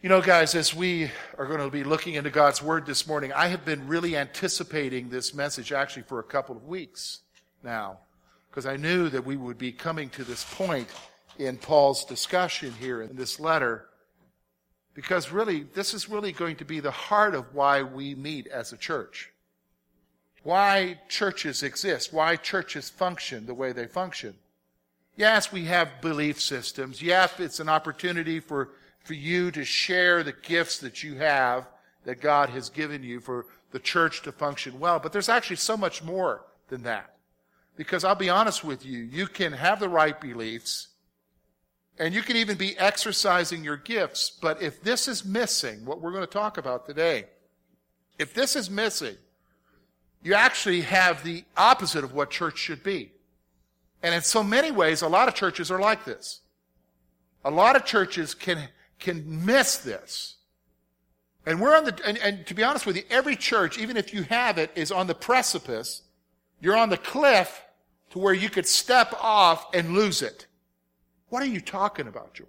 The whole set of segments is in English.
You know, guys, as we are going to be looking into God's Word this morning, I have been really anticipating this message actually for a couple of weeks now, because I knew that we would be coming to this point in Paul's discussion here in this letter, because really, this is really going to be the heart of why we meet as a church. Why churches exist, why churches function the way they function. Yes, we have belief systems. Yes, it's an opportunity for for you to share the gifts that you have that God has given you for the church to function well. But there's actually so much more than that. Because I'll be honest with you, you can have the right beliefs and you can even be exercising your gifts. But if this is missing, what we're going to talk about today, if this is missing, you actually have the opposite of what church should be. And in so many ways, a lot of churches are like this. A lot of churches can can miss this. And we're on the, and, and, to be honest with you, every church, even if you have it, is on the precipice. You're on the cliff to where you could step off and lose it. What are you talking about, George?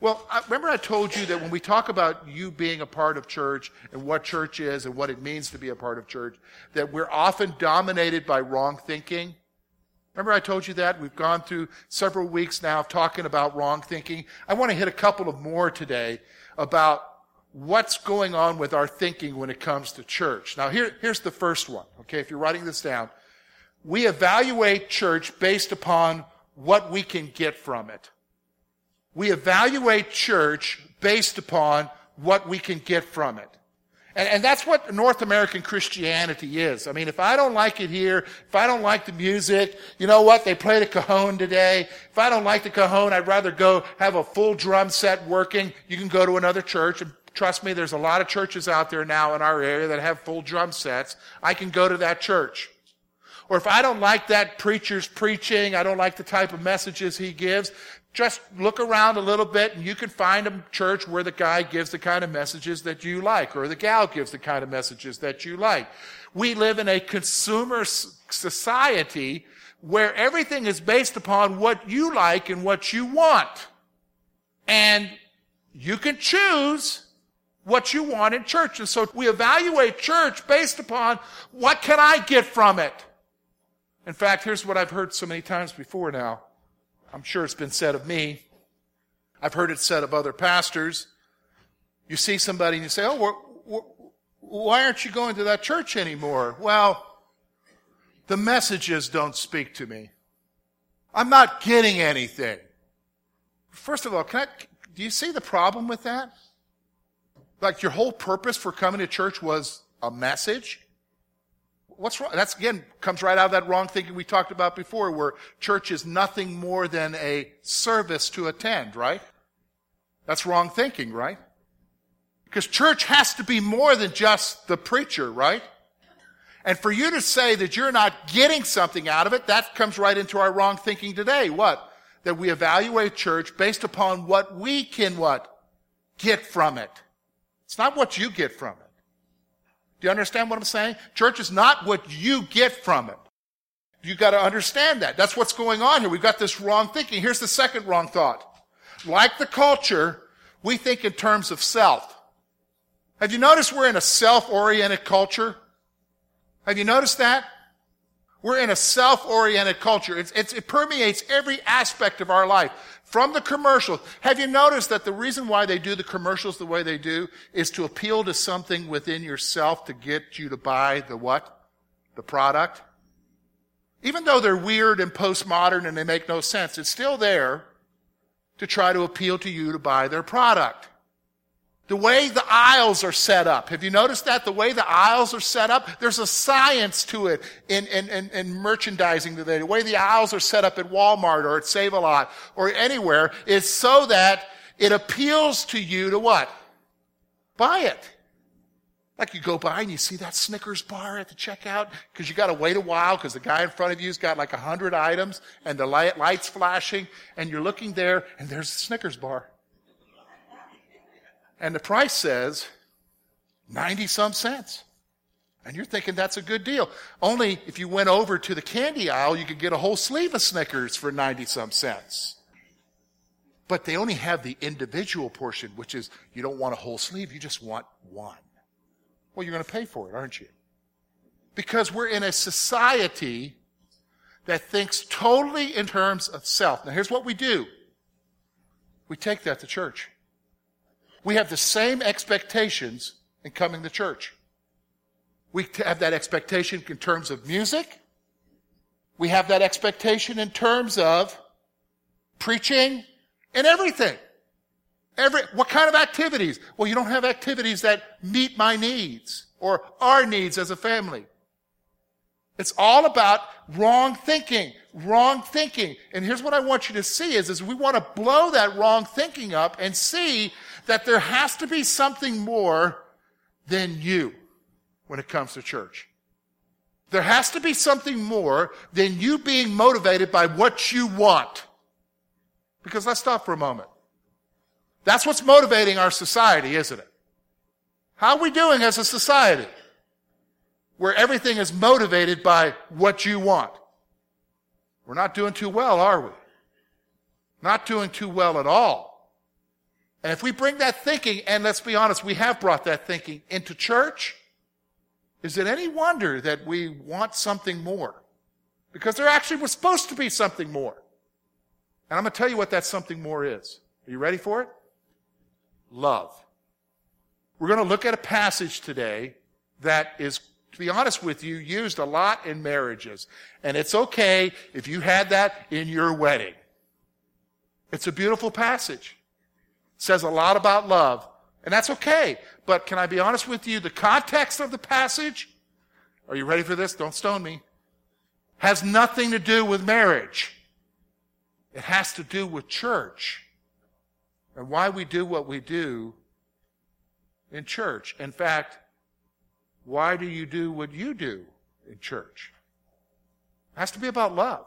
Well, I, remember I told you that when we talk about you being a part of church and what church is and what it means to be a part of church, that we're often dominated by wrong thinking. Remember I told you that? We've gone through several weeks now of talking about wrong thinking. I want to hit a couple of more today about what's going on with our thinking when it comes to church. Now here, here's the first one. Okay, if you're writing this down. We evaluate church based upon what we can get from it. We evaluate church based upon what we can get from it. And, and, that's what North American Christianity is. I mean, if I don't like it here, if I don't like the music, you know what? They played a cajon today. If I don't like the cajon, I'd rather go have a full drum set working. You can go to another church and trust me, there's a lot of churches out there now in our area that have full drum sets. I can go to that church. Or if I don't like that preacher's preaching, I don't like the type of messages he gives, just look around a little bit and you can find a church where the guy gives the kind of messages that you like or the gal gives the kind of messages that you like. We live in a consumer society where everything is based upon what you like and what you want. And you can choose what you want in church. And so we evaluate church based upon what can I get from it? In fact, here's what I've heard so many times before now. I'm sure it's been said of me. I've heard it said of other pastors. You see somebody and you say, Oh, why aren't you going to that church anymore? Well, the messages don't speak to me. I'm not getting anything. First of all, can I, do you see the problem with that? Like your whole purpose for coming to church was a message? What's wrong? That's again comes right out of that wrong thinking we talked about before, where church is nothing more than a service to attend, right? That's wrong thinking, right? Because church has to be more than just the preacher, right? And for you to say that you're not getting something out of it, that comes right into our wrong thinking today. What? That we evaluate church based upon what we can what? Get from it. It's not what you get from it. Do you understand what I'm saying? Church is not what you get from it. You got to understand that. That's what's going on here. We've got this wrong thinking. Here's the second wrong thought. Like the culture, we think in terms of self. Have you noticed we're in a self-oriented culture? Have you noticed that? We're in a self-oriented culture. It's, it's, it permeates every aspect of our life. From the commercials. Have you noticed that the reason why they do the commercials the way they do is to appeal to something within yourself to get you to buy the what? The product? Even though they're weird and postmodern and they make no sense, it's still there to try to appeal to you to buy their product. The way the aisles are set up. Have you noticed that? The way the aisles are set up, there's a science to it in, in, in, in merchandising today. The way the aisles are set up at Walmart or at Save-A-Lot or anywhere is so that it appeals to you to what? Buy it. Like you go by and you see that Snickers bar at the checkout because you got to wait a while because the guy in front of you's got like a hundred items and the light, lights flashing and you're looking there and there's the Snickers bar. And the price says 90 some cents. And you're thinking that's a good deal. Only if you went over to the candy aisle, you could get a whole sleeve of Snickers for 90 some cents. But they only have the individual portion, which is you don't want a whole sleeve, you just want one. Well, you're going to pay for it, aren't you? Because we're in a society that thinks totally in terms of self. Now, here's what we do we take that to church. We have the same expectations in coming to church. We have that expectation in terms of music. We have that expectation in terms of preaching and everything. Every, what kind of activities? Well, you don't have activities that meet my needs or our needs as a family. It's all about wrong thinking, wrong thinking. And here's what I want you to see is, is we want to blow that wrong thinking up and see that there has to be something more than you when it comes to church. There has to be something more than you being motivated by what you want. Because let's stop for a moment. That's what's motivating our society, isn't it? How are we doing as a society? Where everything is motivated by what you want. We're not doing too well, are we? Not doing too well at all. And if we bring that thinking, and let's be honest, we have brought that thinking into church, is it any wonder that we want something more? Because there actually was supposed to be something more. And I'm going to tell you what that something more is. Are you ready for it? love. We're going to look at a passage today that is, to be honest with you, used a lot in marriages. And it's okay if you had that in your wedding. It's a beautiful passage. Says a lot about love. And that's okay. But can I be honest with you? The context of the passage, are you ready for this? Don't stone me. Has nothing to do with marriage. It has to do with church and why we do what we do in church. In fact, why do you do what you do in church? It has to be about love.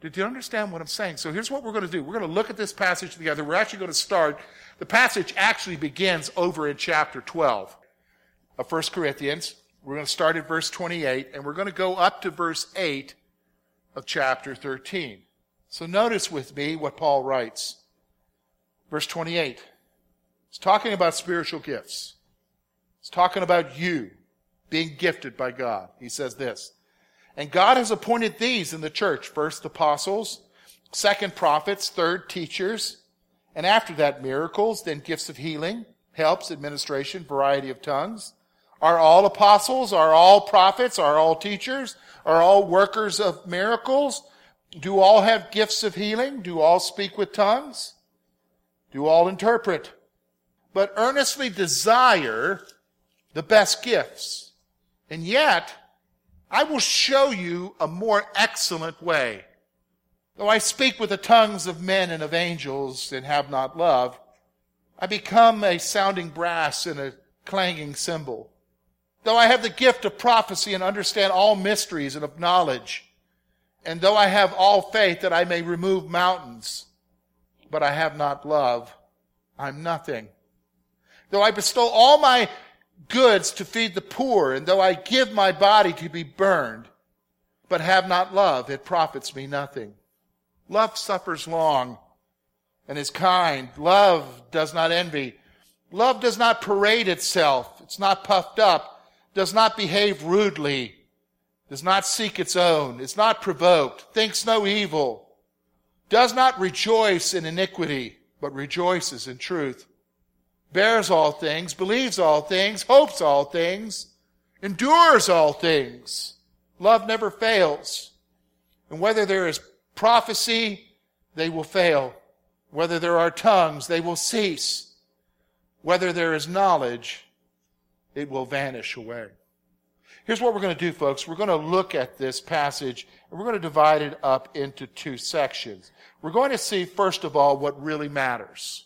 Did you understand what I'm saying? So here's what we're going to do. We're going to look at this passage together. We're actually going to start. The passage actually begins over in chapter 12 of 1 Corinthians. We're going to start at verse 28 and we're going to go up to verse 8 of chapter 13. So notice with me what Paul writes. Verse 28. He's talking about spiritual gifts. He's talking about you being gifted by God. He says this. And God has appointed these in the church. First apostles, second prophets, third teachers, and after that miracles, then gifts of healing, helps, administration, variety of tongues. Are all apostles? Are all prophets? Are all teachers? Are all workers of miracles? Do all have gifts of healing? Do all speak with tongues? Do all interpret? But earnestly desire the best gifts. And yet, I will show you a more excellent way. Though I speak with the tongues of men and of angels and have not love, I become a sounding brass and a clanging cymbal. Though I have the gift of prophecy and understand all mysteries and of knowledge, and though I have all faith that I may remove mountains, but I have not love, I'm nothing. Though I bestow all my goods to feed the poor, and though I give my body to be burned, but have not love, it profits me nothing. Love suffers long and is kind. Love does not envy. Love does not parade itself. It's not puffed up, does not behave rudely, does not seek its own, is not provoked, thinks no evil, does not rejoice in iniquity, but rejoices in truth, bears all things, believes all things, hopes all things, endures all things. Love never fails. And whether there is prophecy, they will fail. Whether there are tongues, they will cease. Whether there is knowledge, it will vanish away. Here's what we're going to do, folks. We're going to look at this passage and we're going to divide it up into two sections. We're going to see, first of all, what really matters.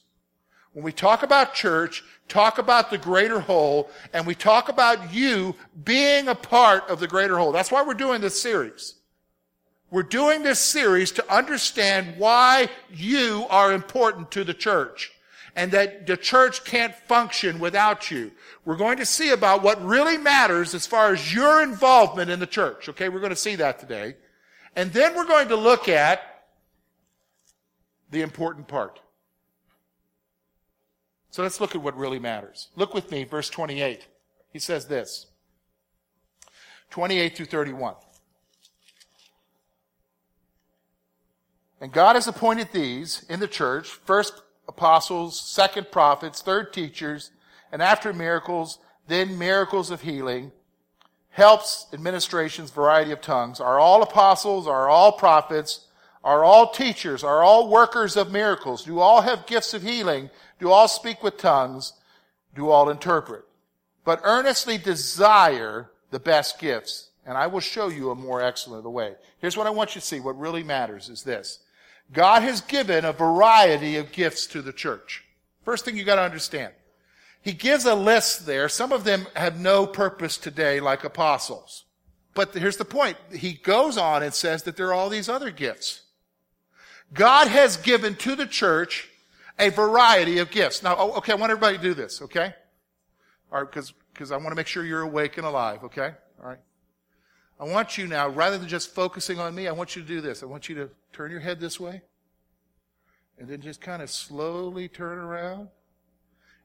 When we talk about church, talk about the greater whole, and we talk about you being a part of the greater whole. That's why we're doing this series. We're doing this series to understand why you are important to the church and that the church can't function without you. We're going to see about what really matters as far as your involvement in the church. Okay, we're going to see that today. And then we're going to look at the important part. So let's look at what really matters. Look with me, verse 28. He says this 28 through 31. And God has appointed these in the church, first apostles, second prophets, third teachers, and after miracles, then miracles of healing, helps, administrations, variety of tongues. Are all apostles, are all prophets, are all teachers, are all workers of miracles? Do all have gifts of healing? Do all speak with tongues? Do all interpret? But earnestly desire the best gifts, and I will show you a more excellent way. Here's what I want you to see. What really matters is this. God has given a variety of gifts to the church. First thing you gotta understand. He gives a list there. Some of them have no purpose today, like apostles. But here's the point. He goes on and says that there are all these other gifts. God has given to the church a variety of gifts. Now, oh, okay, I want everybody to do this, okay? All right, because, because I want to make sure you're awake and alive, okay? All right. I want you now, rather than just focusing on me, I want you to do this. I want you to turn your head this way and then just kind of slowly turn around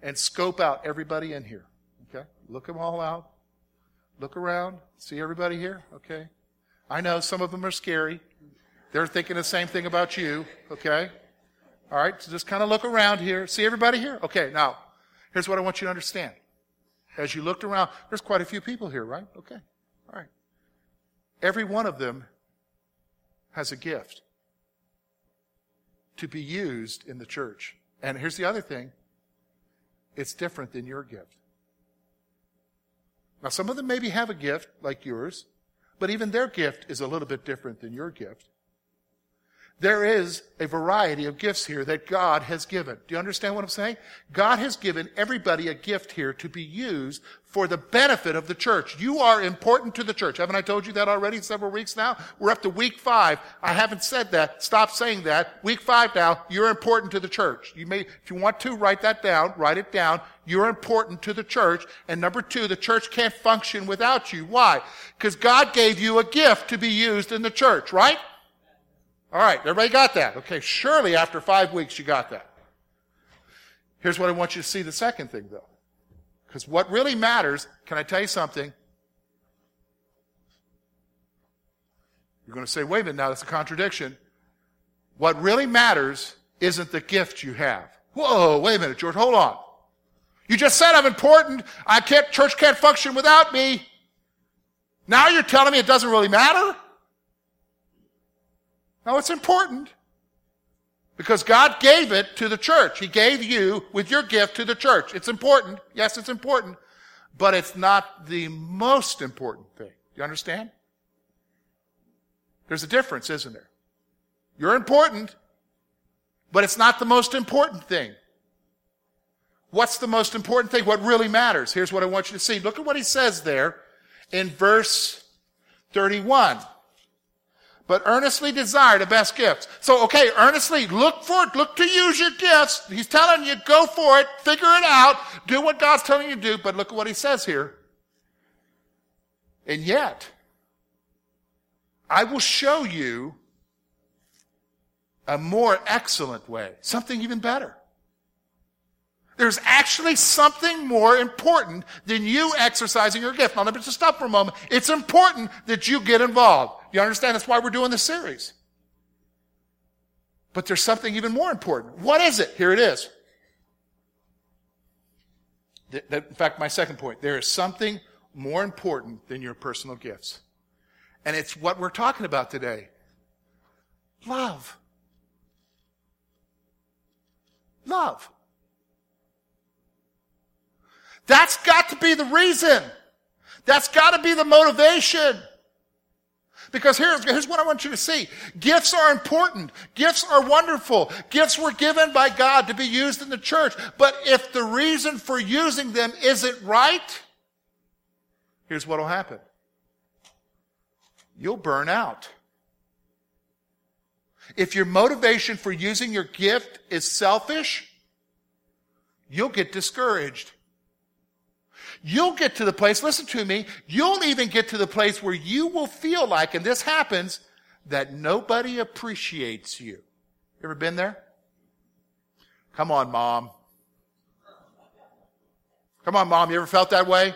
and scope out everybody in here. Okay? Look them all out. Look around. See everybody here? Okay? I know some of them are scary. They're thinking the same thing about you. Okay? All right? So just kind of look around here. See everybody here? Okay, now, here's what I want you to understand. As you looked around, there's quite a few people here, right? Okay. All right. Every one of them has a gift to be used in the church. And here's the other thing it's different than your gift. Now, some of them maybe have a gift like yours, but even their gift is a little bit different than your gift. There is a variety of gifts here that God has given. Do you understand what I'm saying? God has given everybody a gift here to be used for the benefit of the church. You are important to the church. Haven't I told you that already several weeks now? We're up to week five. I haven't said that. Stop saying that. Week five now, you're important to the church. You may, if you want to, write that down. Write it down. You're important to the church. And number two, the church can't function without you. Why? Because God gave you a gift to be used in the church, right? All right, everybody got that? Okay, surely after five weeks you got that. Here's what I want you to see the second thing though. Because what really matters, can I tell you something? You're going to say, wait a minute, now that's a contradiction. What really matters isn't the gift you have. Whoa, wait a minute, George, hold on. You just said I'm important. I can't, church can't function without me. Now you're telling me it doesn't really matter? No, it's important. Because God gave it to the church. He gave you with your gift to the church. It's important. Yes, it's important. But it's not the most important thing. Do you understand? There's a difference, isn't there? You're important, but it's not the most important thing. What's the most important thing? What really matters? Here's what I want you to see. Look at what he says there in verse 31 but earnestly desire the best gifts. So, okay, earnestly look for it, look to use your gifts. He's telling you, go for it, figure it out, do what God's telling you to do, but look at what he says here. And yet, I will show you a more excellent way, something even better. There's actually something more important than you exercising your gift. Now, let me just stop for a moment. It's important that you get involved. You understand? That's why we're doing this series. But there's something even more important. What is it? Here it is. In fact, my second point. There is something more important than your personal gifts. And it's what we're talking about today. Love. Love. That's got to be the reason. That's got to be the motivation. Because here's, here's what I want you to see. Gifts are important. Gifts are wonderful. Gifts were given by God to be used in the church. But if the reason for using them isn't right, here's what will happen. You'll burn out. If your motivation for using your gift is selfish, you'll get discouraged. You'll get to the place, listen to me, you'll even get to the place where you will feel like, and this happens, that nobody appreciates you. Ever been there? Come on, mom. Come on, mom. You ever felt that way?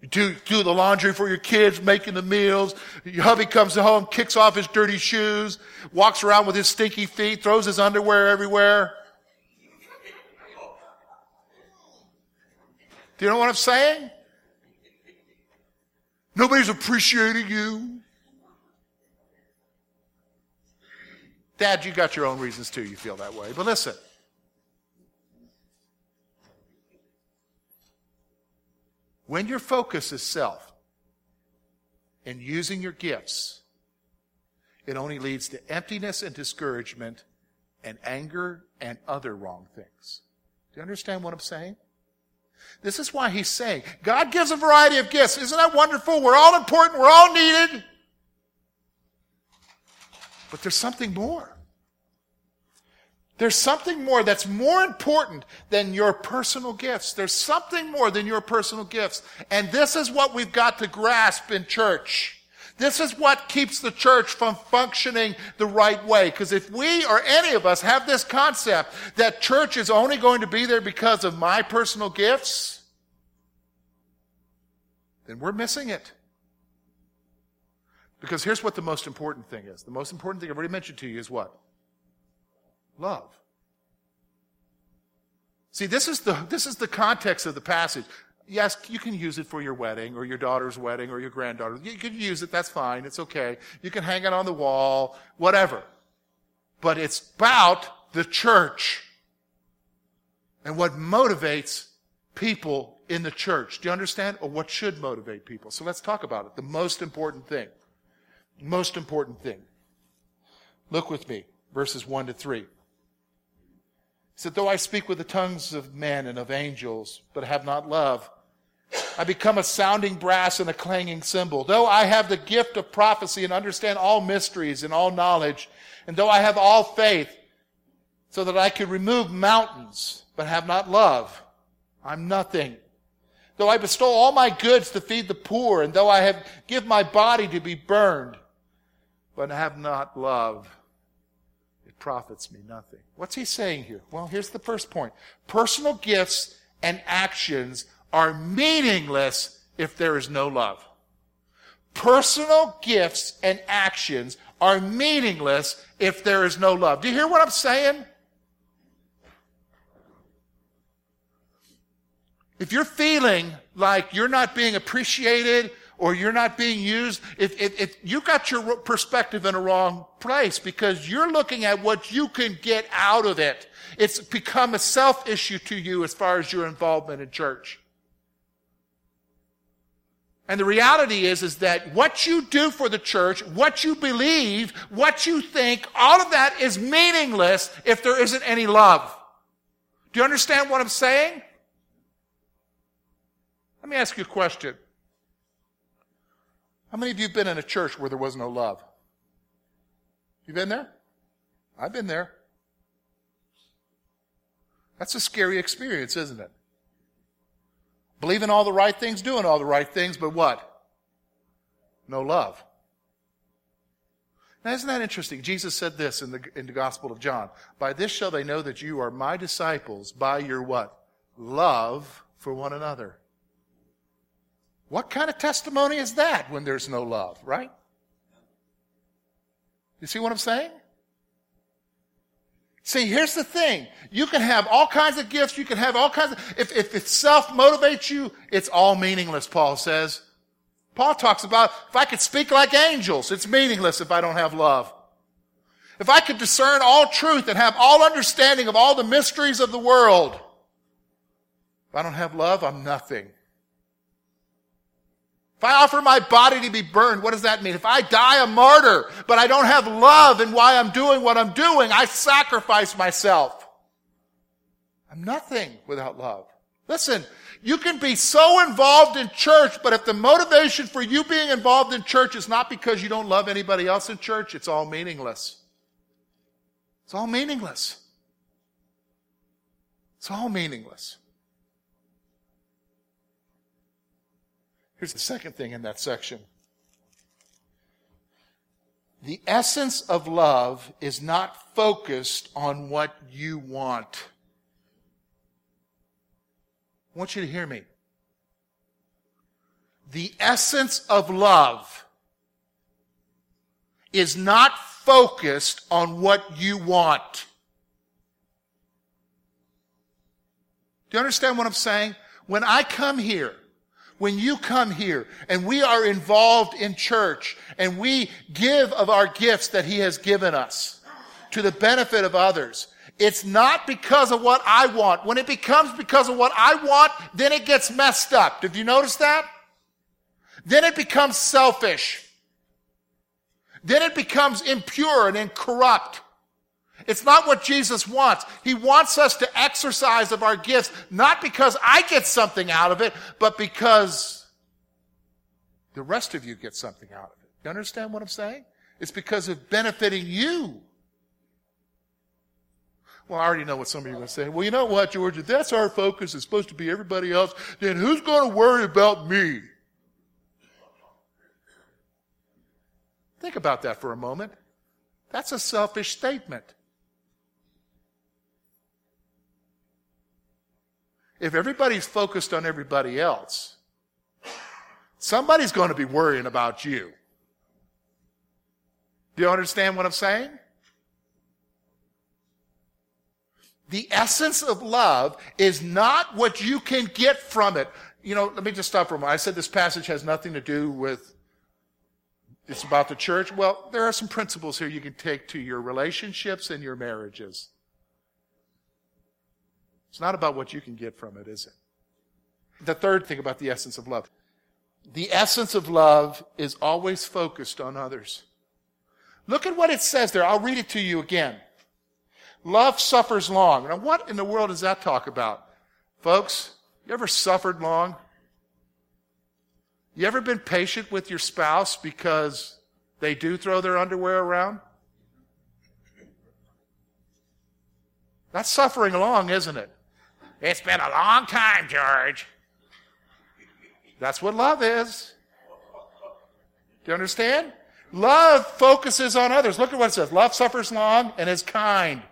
You do, do the laundry for your kids, making the meals. Your hubby comes home, kicks off his dirty shoes, walks around with his stinky feet, throws his underwear everywhere. Do you know what I'm saying? Nobody's appreciating you. Dad, you got your own reasons too, you feel that way. But listen. When your focus is self and using your gifts, it only leads to emptiness and discouragement and anger and other wrong things. Do you understand what I'm saying? This is why he's saying, God gives a variety of gifts. Isn't that wonderful? We're all important. We're all needed. But there's something more. There's something more that's more important than your personal gifts. There's something more than your personal gifts. And this is what we've got to grasp in church. This is what keeps the church from functioning the right way. Because if we or any of us have this concept that church is only going to be there because of my personal gifts, then we're missing it. Because here's what the most important thing is. The most important thing I've already mentioned to you is what? Love. See, this is the, this is the context of the passage. Yes, you can use it for your wedding or your daughter's wedding or your granddaughter. You can use it, that's fine, it's okay. You can hang it on the wall, whatever. But it's about the church and what motivates people in the church. Do you understand? Or what should motivate people? So let's talk about it. The most important thing. Most important thing. Look with me, verses 1 to 3. He said, Though I speak with the tongues of men and of angels, but have not love, I become a sounding brass and a clanging cymbal. Though I have the gift of prophecy and understand all mysteries and all knowledge, and though I have all faith, so that I could remove mountains, but have not love, I'm nothing. Though I bestow all my goods to feed the poor, and though I have give my body to be burned, but have not love, it profits me nothing. What's he saying here? Well, here's the first point. Personal gifts and actions are meaningless if there is no love. Personal gifts and actions are meaningless if there is no love. Do you hear what I'm saying? If you're feeling like you're not being appreciated or you're not being used, if, if, if, you got your perspective in a wrong place because you're looking at what you can get out of it. It's become a self issue to you as far as your involvement in church. And the reality is, is that what you do for the church, what you believe, what you think, all of that is meaningless if there isn't any love. Do you understand what I'm saying? Let me ask you a question. How many of you have been in a church where there was no love? You been there? I've been there. That's a scary experience, isn't it? Believing all the right things, doing all the right things, but what? No love. Now, isn't that interesting? Jesus said this in the, in the Gospel of John. By this shall they know that you are my disciples by your what? Love for one another. What kind of testimony is that when there's no love, right? You see what I'm saying? See, here's the thing. You can have all kinds of gifts. You can have all kinds of, if, if it self motivates you, it's all meaningless, Paul says. Paul talks about, if I could speak like angels, it's meaningless if I don't have love. If I could discern all truth and have all understanding of all the mysteries of the world, if I don't have love, I'm nothing. If I offer my body to be burned, what does that mean? If I die a martyr, but I don't have love in why I'm doing what I'm doing, I sacrifice myself. I'm nothing without love. Listen, you can be so involved in church, but if the motivation for you being involved in church is not because you don't love anybody else in church, it's all meaningless. It's all meaningless. It's all meaningless. Here's the second thing in that section. The essence of love is not focused on what you want. I want you to hear me. The essence of love is not focused on what you want. Do you understand what I'm saying? When I come here, when you come here and we are involved in church and we give of our gifts that He has given us to the benefit of others, it's not because of what I want. When it becomes because of what I want, then it gets messed up. Did you notice that? Then it becomes selfish. Then it becomes impure and incorrupt. It's not what Jesus wants. He wants us to exercise of our gifts, not because I get something out of it, but because the rest of you get something out of it. You understand what I'm saying? It's because of benefiting you. Well, I already know what some of you are going to say. Well, you know what, George? If that's our focus, it's supposed to be everybody else, then who's going to worry about me? Think about that for a moment. That's a selfish statement. If everybody's focused on everybody else, somebody's going to be worrying about you. Do you understand what I'm saying? The essence of love is not what you can get from it. You know, let me just stop for a moment. I said this passage has nothing to do with, it's about the church. Well, there are some principles here you can take to your relationships and your marriages. It's not about what you can get from it, is it? The third thing about the essence of love. The essence of love is always focused on others. Look at what it says there. I'll read it to you again. Love suffers long. Now, what in the world does that talk about? Folks, you ever suffered long? You ever been patient with your spouse because they do throw their underwear around? That's suffering long, isn't it? It's been a long time, George. That's what love is. Do you understand? Love focuses on others. Look at what it says. Love suffers long and is kind.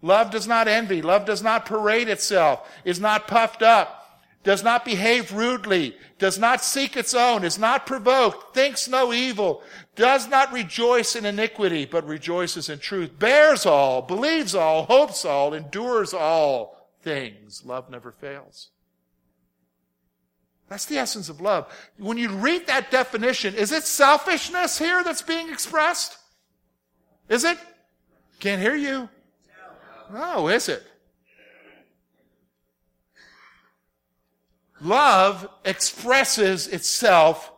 Love does not envy. Love does not parade itself, is not puffed up, does not behave rudely, does not seek its own, is not provoked, thinks no evil, does not rejoice in iniquity, but rejoices in truth, bears all, believes all, hopes all, endures all things. Love never fails. That's the essence of love. When you read that definition, is it selfishness here that's being expressed? Is it? Can't hear you. No, is it? Love expresses itself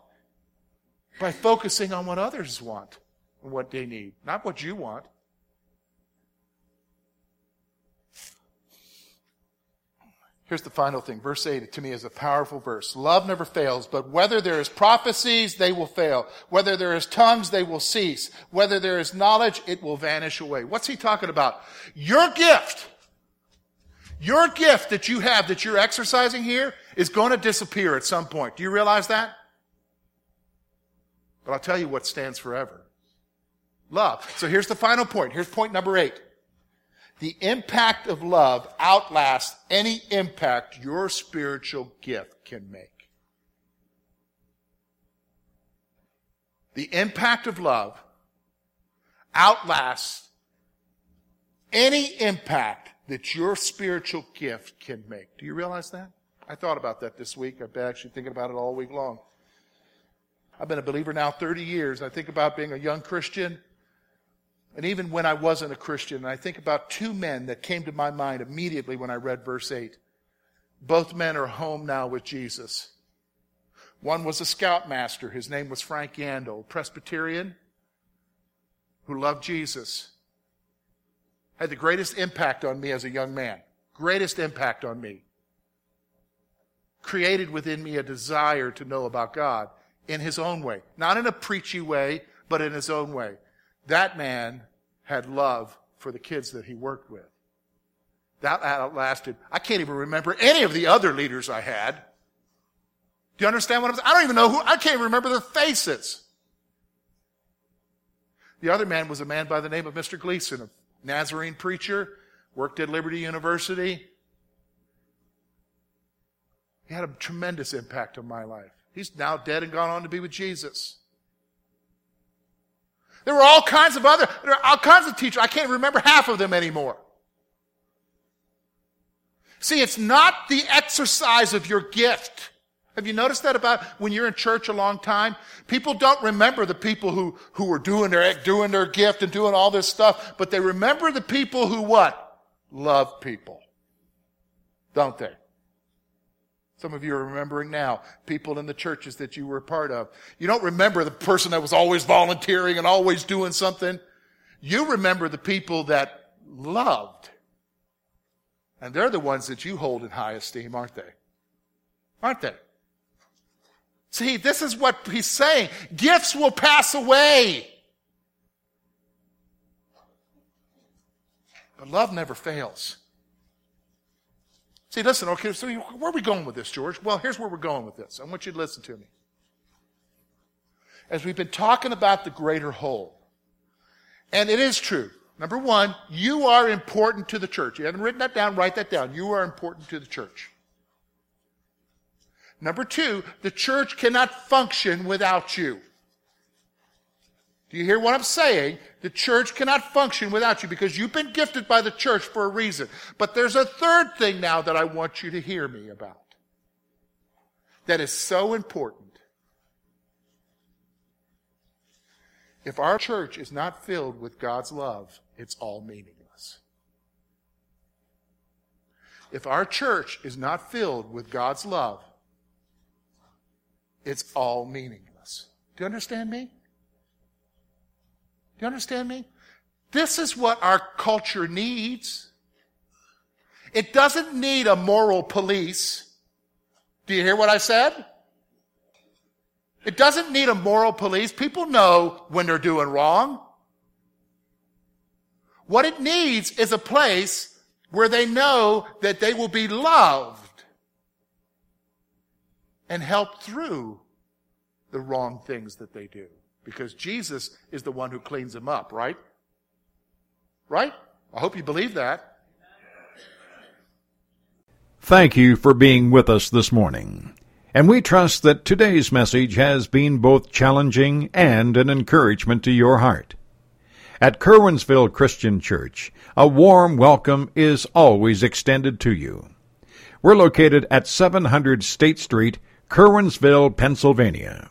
by focusing on what others want and what they need, not what you want. Here's the final thing. Verse 8 to me is a powerful verse. Love never fails, but whether there is prophecies, they will fail. Whether there is tongues, they will cease. Whether there is knowledge, it will vanish away. What's he talking about? Your gift, your gift that you have that you're exercising here is going to disappear at some point. Do you realize that? But I'll tell you what stands forever. Love. So here's the final point. Here's point number eight. The impact of love outlasts any impact your spiritual gift can make. The impact of love outlasts any impact that your spiritual gift can make. Do you realize that? I thought about that this week. I've been actually thinking about it all week long. I've been a believer now 30 years. I think about being a young Christian and even when I wasn't a Christian, and I think about two men that came to my mind immediately when I read verse 8. Both men are home now with Jesus. One was a scoutmaster. His name was Frank Yandel, Presbyterian, who loved Jesus. Had the greatest impact on me as a young man. Greatest impact on me. Created within me a desire to know about God in his own way. Not in a preachy way, but in his own way. That man had love for the kids that he worked with. That outlasted, I can't even remember any of the other leaders I had. Do you understand what I'm saying? I don't even know who, I can't even remember their faces. The other man was a man by the name of Mr. Gleason, a Nazarene preacher, worked at Liberty University. He had a tremendous impact on my life. He's now dead and gone on to be with Jesus. There were all kinds of other, there are all kinds of teachers. I can't remember half of them anymore. See, it's not the exercise of your gift. Have you noticed that about when you're in church a long time? People don't remember the people who, who were doing their, doing their gift and doing all this stuff, but they remember the people who what? Love people. Don't they? Some of you are remembering now people in the churches that you were a part of. You don't remember the person that was always volunteering and always doing something. You remember the people that loved. And they're the ones that you hold in high esteem, aren't they? Aren't they? See, this is what he's saying. Gifts will pass away. But love never fails. See, listen, okay, so where are we going with this, George? Well, here's where we're going with this. I want you to listen to me. As we've been talking about the greater whole, and it is true. Number one, you are important to the church. You haven't written that down, write that down. You are important to the church. Number two, the church cannot function without you. Do you hear what I'm saying? The church cannot function without you because you've been gifted by the church for a reason. But there's a third thing now that I want you to hear me about that is so important. If our church is not filled with God's love, it's all meaningless. If our church is not filled with God's love, it's all meaningless. Do you understand me? Do you understand me? This is what our culture needs. It doesn't need a moral police. Do you hear what I said? It doesn't need a moral police. People know when they're doing wrong. What it needs is a place where they know that they will be loved and helped through the wrong things that they do because Jesus is the one who cleans them up, right? Right? I hope you believe that. Thank you for being with us this morning. And we trust that today's message has been both challenging and an encouragement to your heart. At Curwensville Christian Church, a warm welcome is always extended to you. We're located at 700 State Street, Curwensville, Pennsylvania.